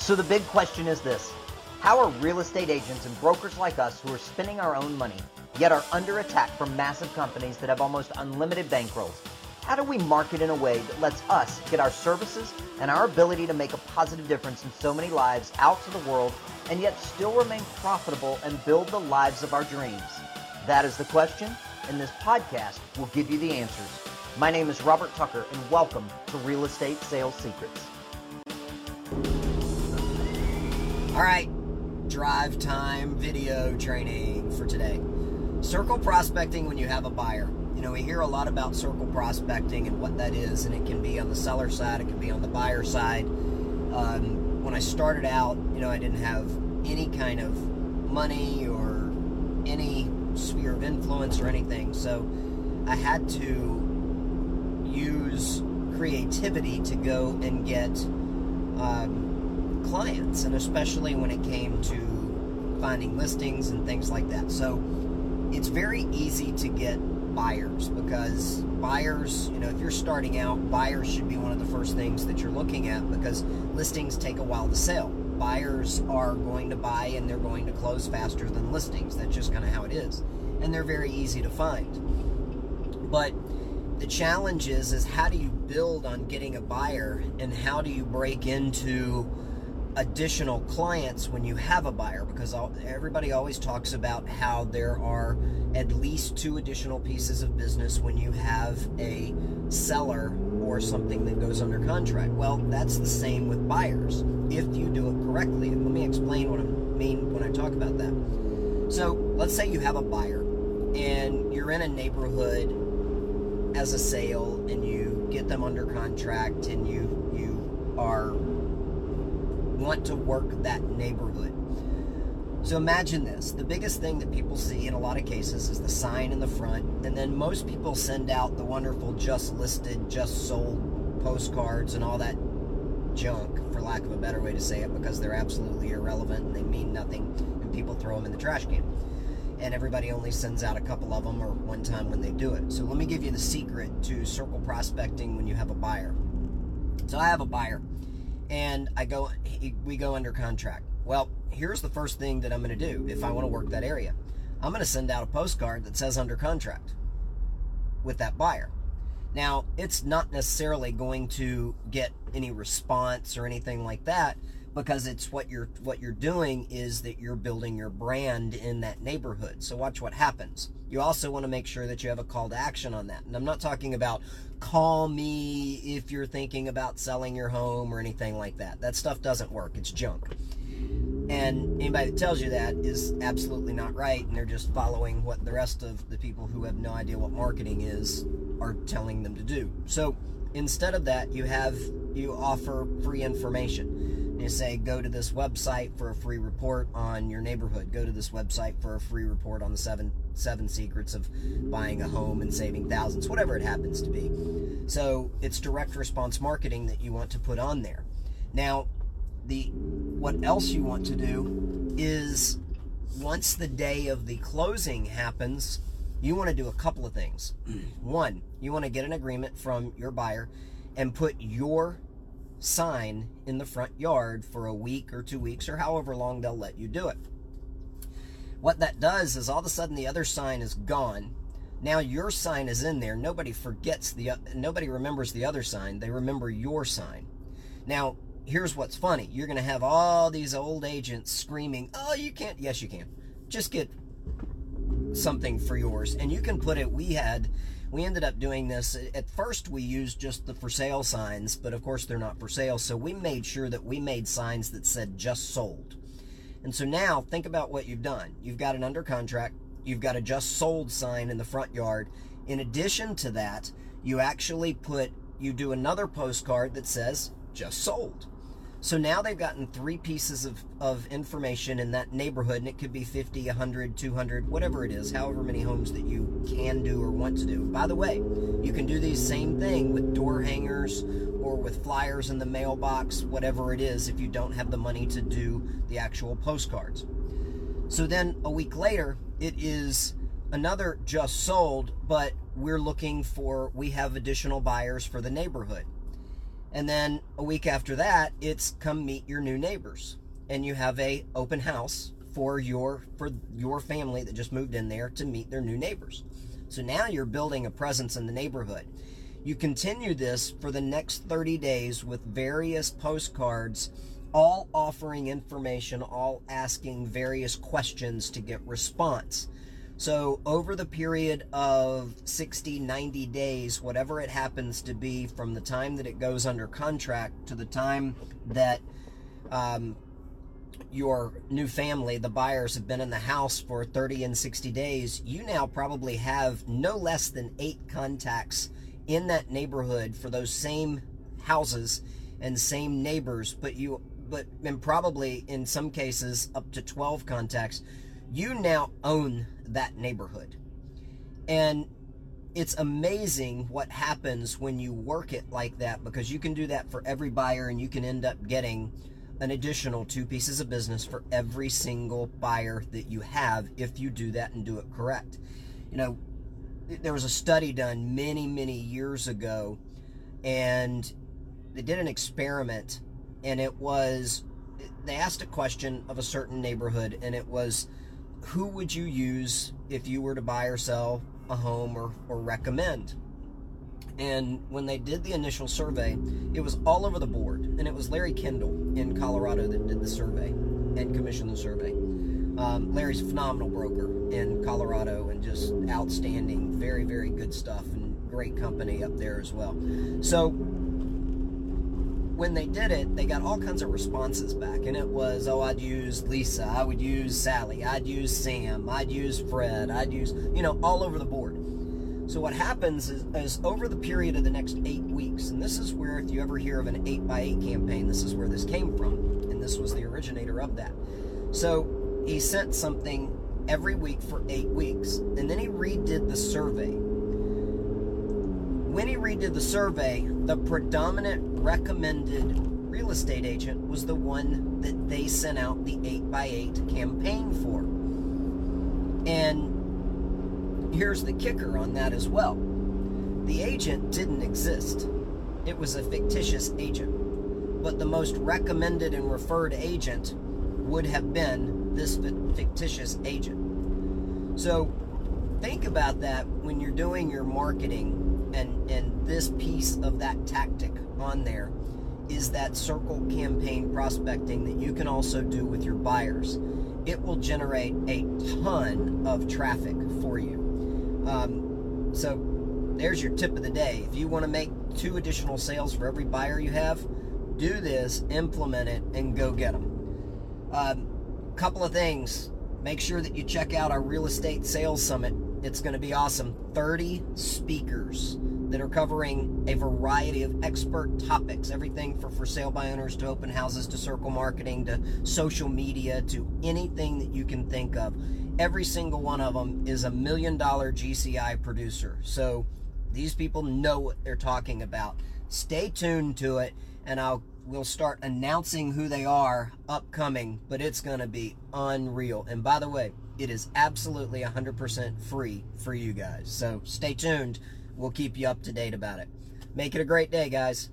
So the big question is this How are real estate agents and brokers like us who are spending our own money, yet are under attack from massive companies that have almost unlimited bankrolls? How do we market in a way that lets us get our services and our ability to make a positive difference in so many lives out to the world and yet still remain profitable and build the lives of our dreams? That is the question, and this podcast will give you the answers. My name is Robert Tucker, and welcome to Real Estate Sales Secrets. All right, drive time video training for today. Circle prospecting when you have a buyer. You know, we hear a lot about circle prospecting and what that is, and it can be on the seller side, it can be on the buyer side. Um, when I started out, you know, I didn't have any kind of money or any sphere of influence or anything, so I had to use creativity to go and get um, clients, and especially when it came to finding listings and things like that. So it's very easy to get buyers because buyers, you know, if you're starting out, buyers should be one of the first things that you're looking at because listings take a while to sell. Buyers are going to buy and they're going to close faster than listings. That's just kind of how it is. And they're very easy to find. But the challenge is is how do you build on getting a buyer and how do you break into additional clients when you have a buyer because everybody always talks about how there are at least two additional pieces of business when you have a seller or something that goes under contract. Well, that's the same with buyers if you do it correctly. Let me explain what I mean when I talk about that. So, let's say you have a buyer and you're in a neighborhood as a sale and you get them under contract and you you are want to work that neighborhood. So imagine this the biggest thing that people see in a lot of cases is the sign in the front, and then most people send out the wonderful just listed, just sold postcards and all that junk, for lack of a better way to say it, because they're absolutely irrelevant and they mean nothing, and people throw them in the trash can. And everybody only sends out a couple of them or one time when they do it. So let me give you the secret to circle prospecting when you have a buyer. So I have a buyer and I go, we go under contract. Well, here's the first thing that I'm going to do if I want to work that area. I'm going to send out a postcard that says under contract with that buyer. Now, it's not necessarily going to get any response or anything like that because it's what you're what you're doing is that you're building your brand in that neighborhood. So watch what happens. You also want to make sure that you have a call to action on that. And I'm not talking about call me if you're thinking about selling your home or anything like that. That stuff doesn't work. It's junk. And anybody that tells you that is absolutely not right, and they're just following what the rest of the people who have no idea what marketing is are telling them to do. So instead of that, you have you offer free information you say go to this website for a free report on your neighborhood. Go to this website for a free report on the seven seven secrets of buying a home and saving thousands whatever it happens to be. So it's direct response marketing that you want to put on there. Now the what else you want to do is once the day of the closing happens you want to do a couple of things. Mm. One you want to get an agreement from your buyer and put your sign in the front yard for a week or two weeks or however long they'll let you do it. What that does is all of a sudden the other sign is gone. Now your sign is in there. Nobody forgets the uh, nobody remembers the other sign. They remember your sign. Now, here's what's funny. You're going to have all these old agents screaming, "Oh, you can't." Yes, you can. Just get something for yours and you can put it we had we ended up doing this. At first, we used just the for sale signs, but of course, they're not for sale. So we made sure that we made signs that said just sold. And so now, think about what you've done. You've got an under contract, you've got a just sold sign in the front yard. In addition to that, you actually put, you do another postcard that says just sold. So now they've gotten three pieces of, of information in that neighborhood, and it could be 50, 100, 200, whatever it is, however many homes that you can do or want to do. By the way, you can do these same thing with door hangers or with flyers in the mailbox, whatever it is, if you don't have the money to do the actual postcards. So then a week later, it is another just sold, but we're looking for, we have additional buyers for the neighborhood. And then a week after that, it's come meet your new neighbors. And you have a open house for your for your family that just moved in there to meet their new neighbors. So now you're building a presence in the neighborhood. You continue this for the next 30 days with various postcards, all offering information, all asking various questions to get response. So, over the period of 60, 90 days, whatever it happens to be, from the time that it goes under contract to the time that um, your new family, the buyers, have been in the house for 30 and 60 days, you now probably have no less than eight contacts in that neighborhood for those same houses and same neighbors, but you but and probably in some cases up to 12 contacts, you now own that neighborhood. And it's amazing what happens when you work it like that because you can do that for every buyer and you can end up getting an additional two pieces of business for every single buyer that you have if you do that and do it correct. You know, there was a study done many, many years ago, and they did an experiment, and it was they asked a question of a certain neighborhood, and it was who would you use if you were to buy or sell a home or, or recommend? And when they did the initial survey, it was all over the board. And it was Larry Kendall in Colorado that did the survey and commissioned the survey. Um, Larry's a phenomenal broker in Colorado and just outstanding, very, very good stuff and great company up there as well. So when they did it, they got all kinds of responses back. And it was, oh, I'd use Lisa, I would use Sally, I'd use Sam, I'd use Fred, I'd use, you know, all over the board. So what happens is, is, over the period of the next eight weeks, and this is where if you ever hear of an eight by eight campaign, this is where this came from, and this was the originator of that. So he sent something every week for eight weeks, and then he redid the survey. When he redid the survey, the predominant recommended real estate agent was the one that they sent out the eight by eight campaign for. And here's the kicker on that as well the agent didn't exist, it was a fictitious agent. But the most recommended and referred agent would have been this fictitious agent. So think about that when you're doing your marketing and, and this piece of that tactic on there is that circle campaign prospecting that you can also do with your buyers. It will generate a ton of traffic for you. Um, so there's your tip of the day. If you want to make two additional sales for every buyer you have, do this, implement it, and go get them. Um, couple of things. Make sure that you check out our real estate sales summit. It's going to be awesome. 30 speakers that are covering a variety of expert topics everything for for sale by owners to open houses to circle marketing to social media to anything that you can think of every single one of them is a million dollar GCI producer. So these people know what they're talking about. Stay tuned to it, and I'll we'll start announcing who they are upcoming, but it's going to be unreal. And by the way, it is absolutely 100% free for you guys. So stay tuned. We'll keep you up to date about it. Make it a great day, guys.